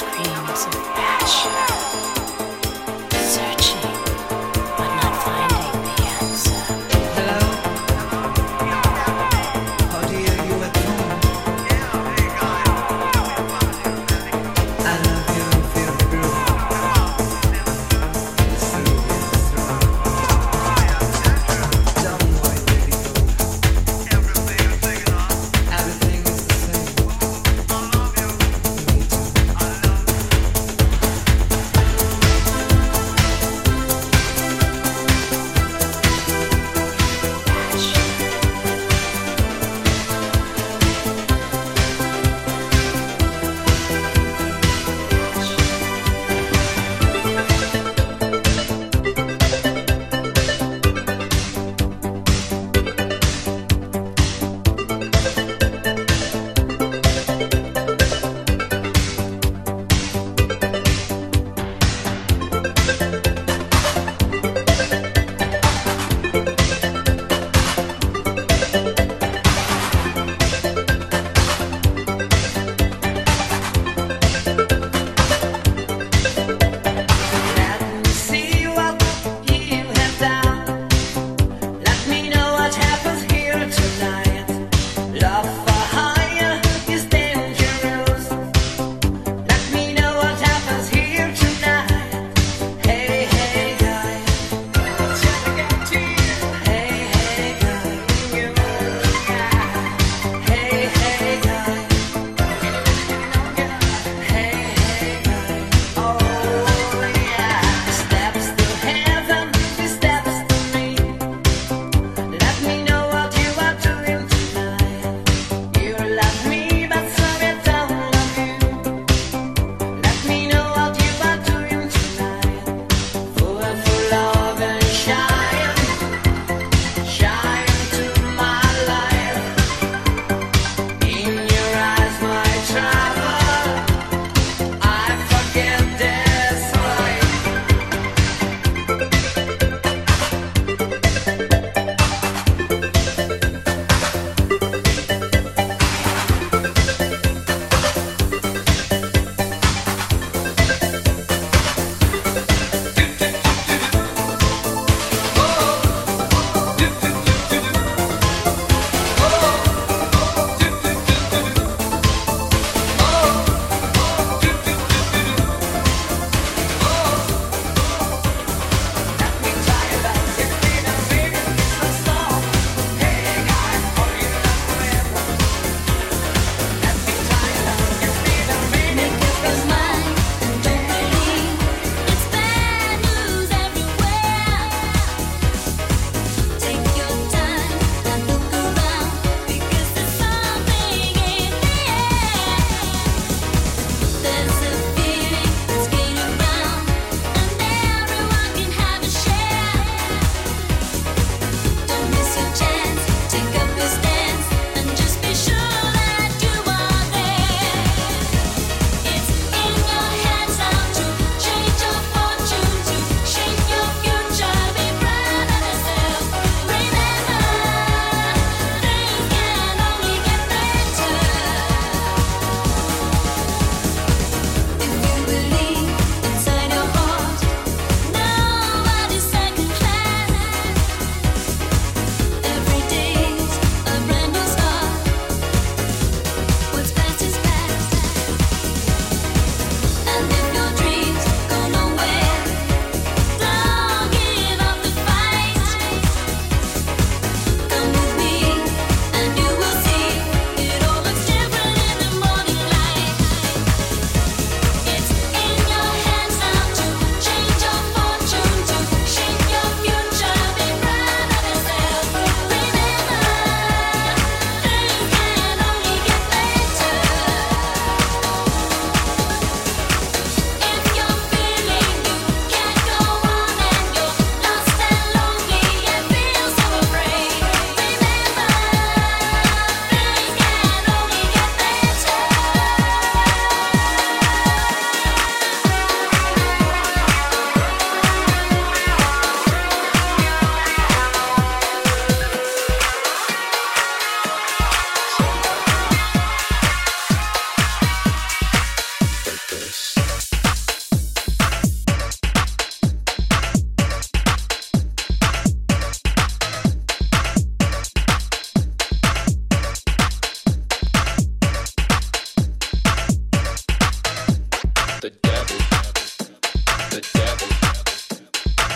I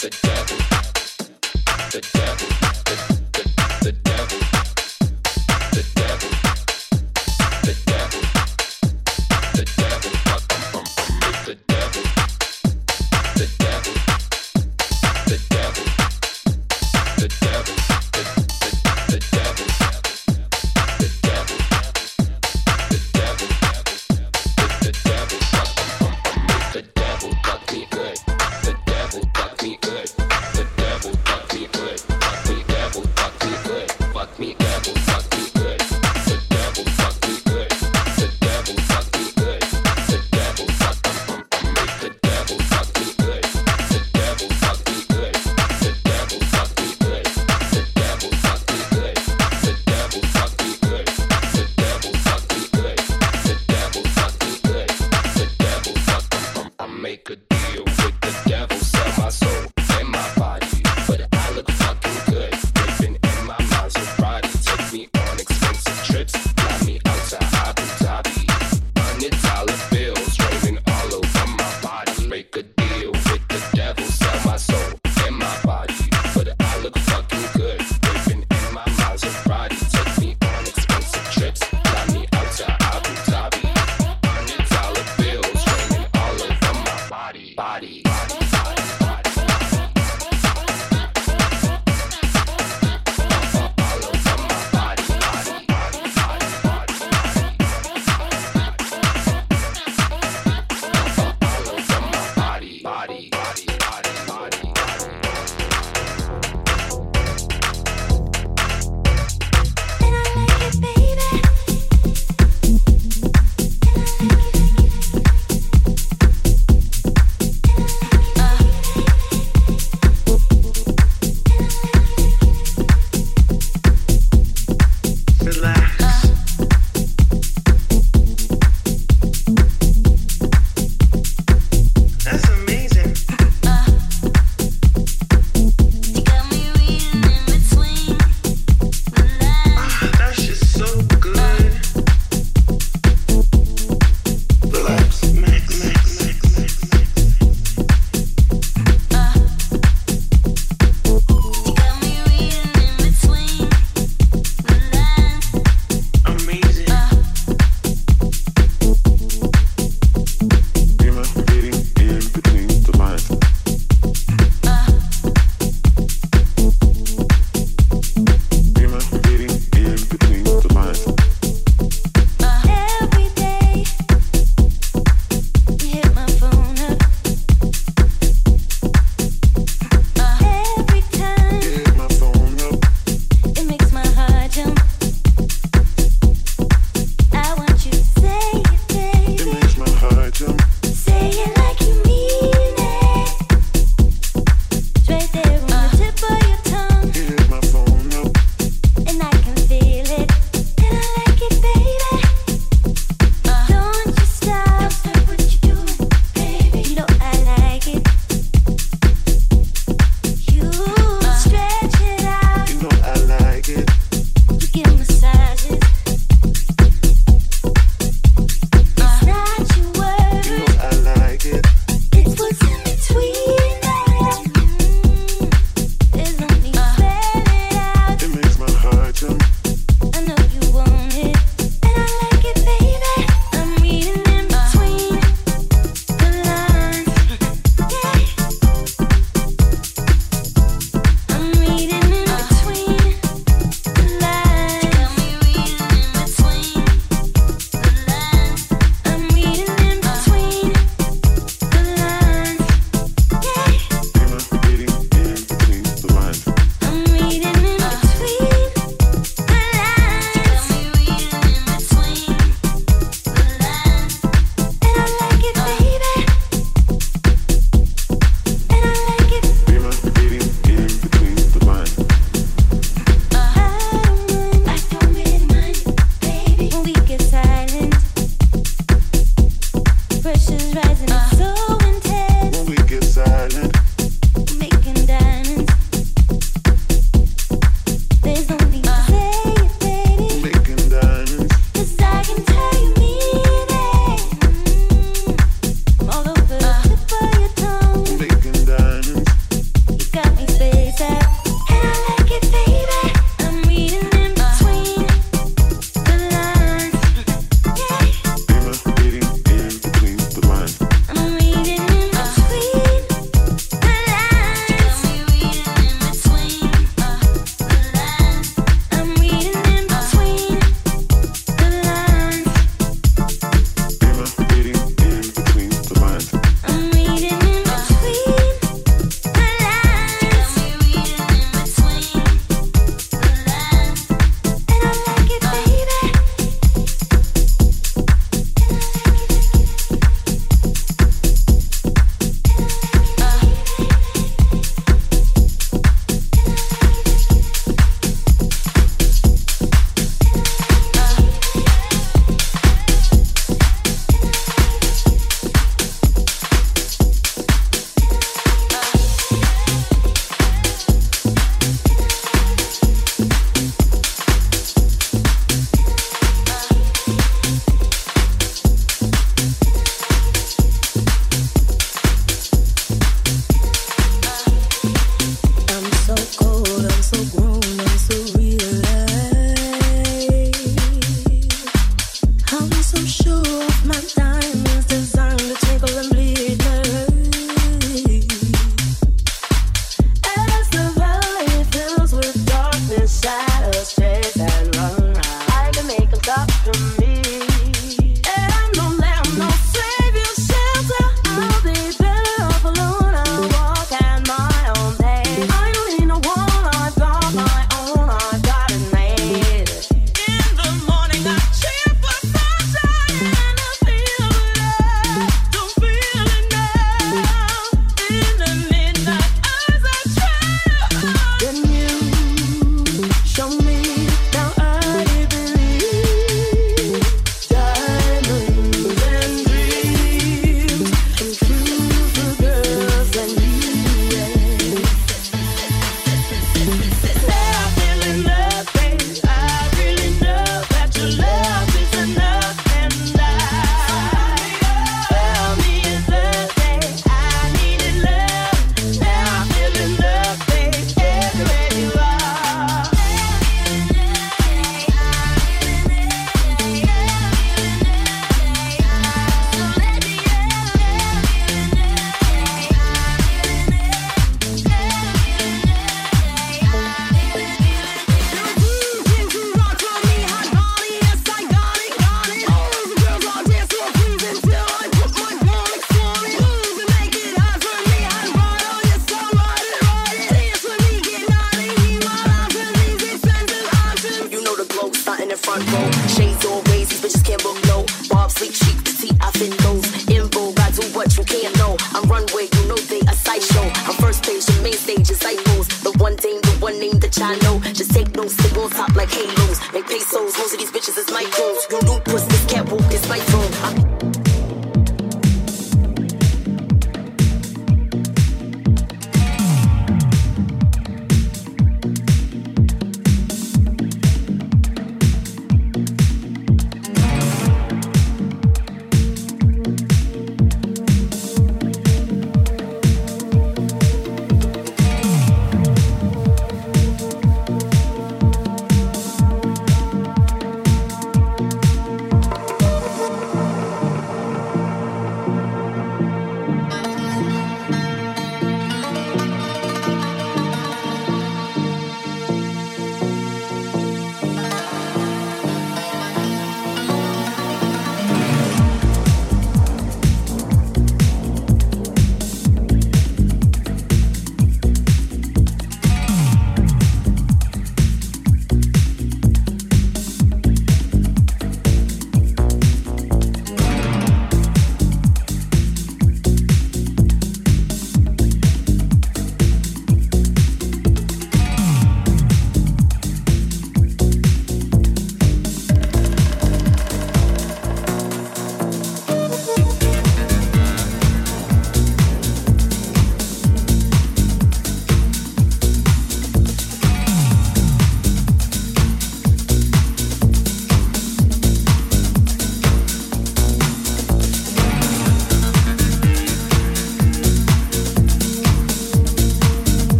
the devil.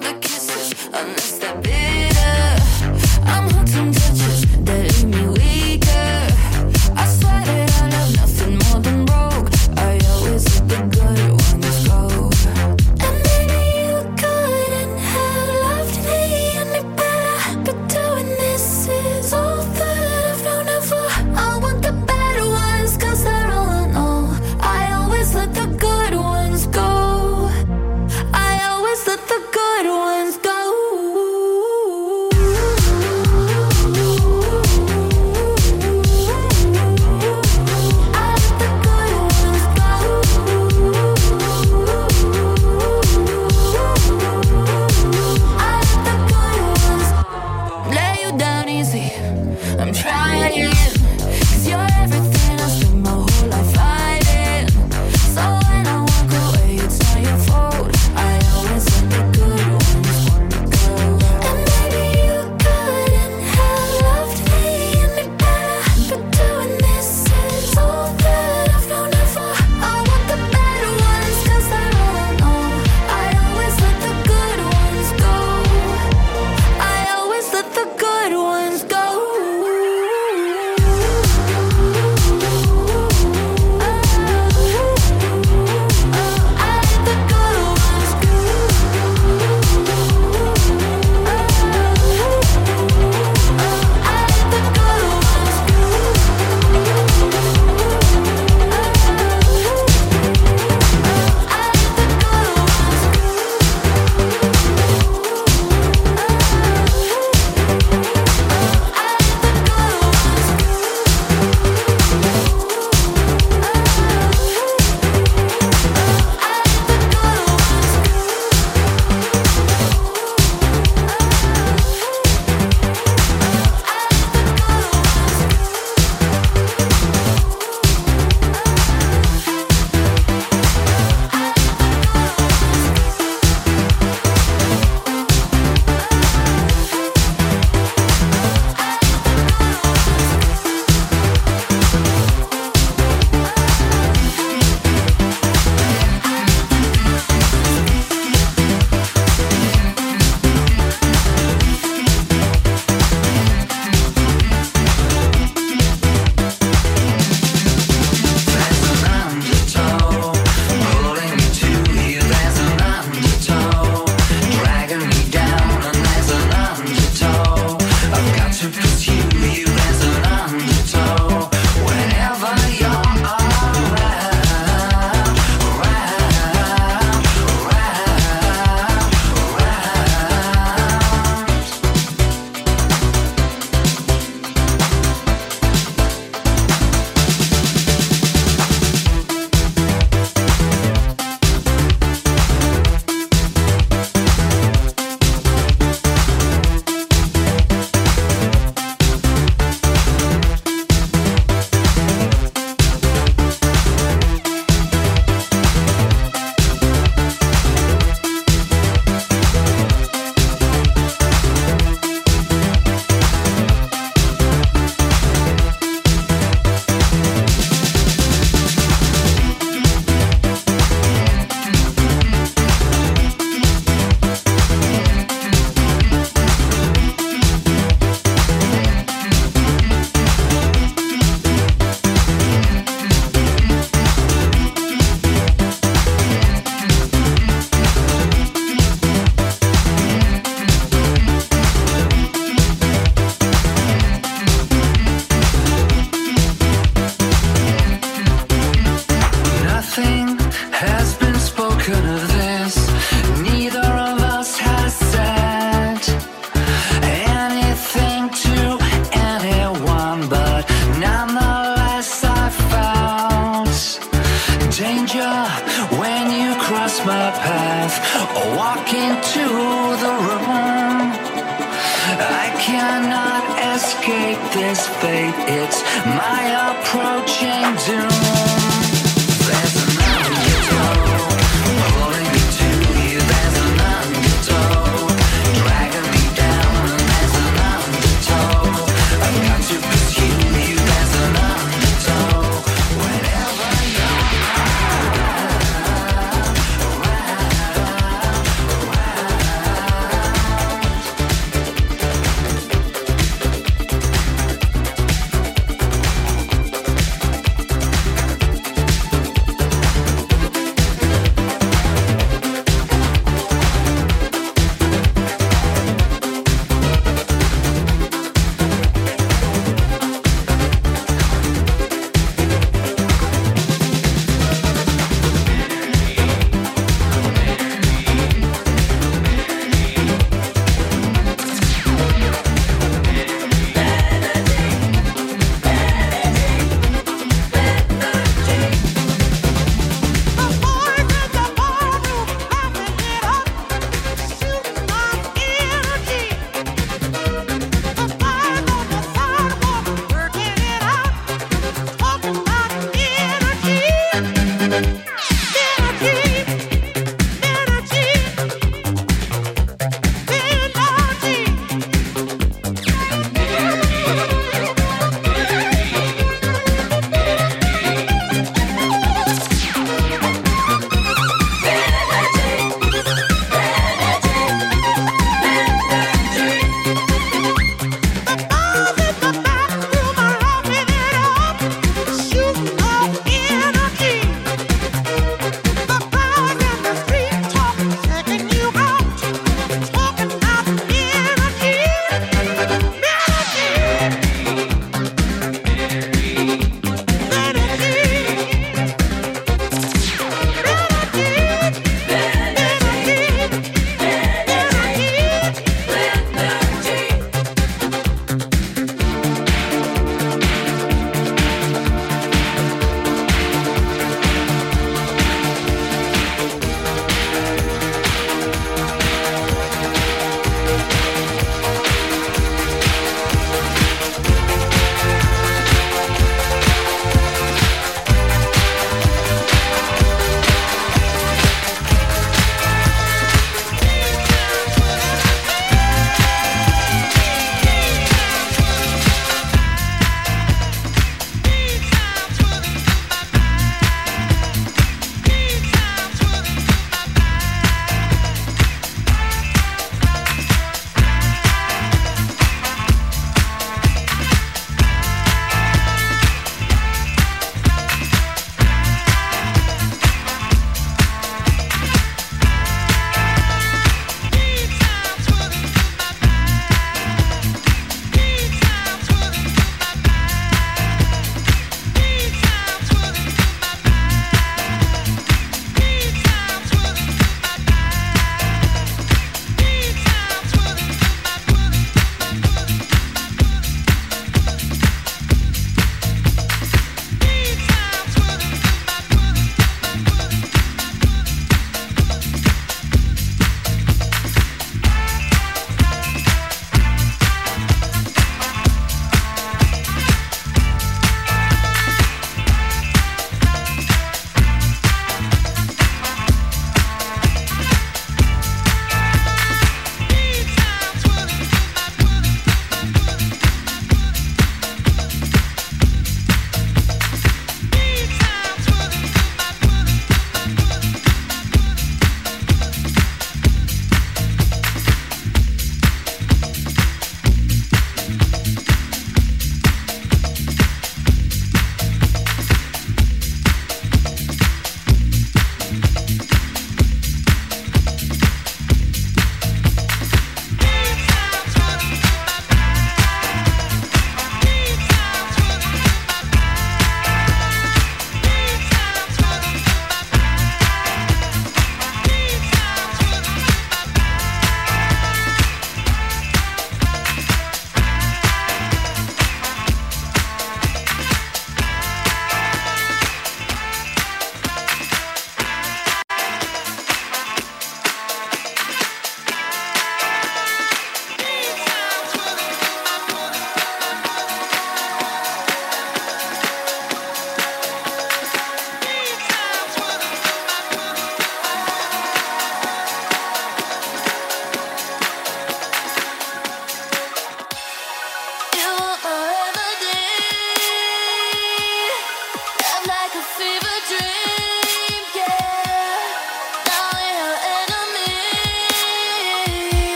the kisses, unless they're bitter. I'm hooked on touches.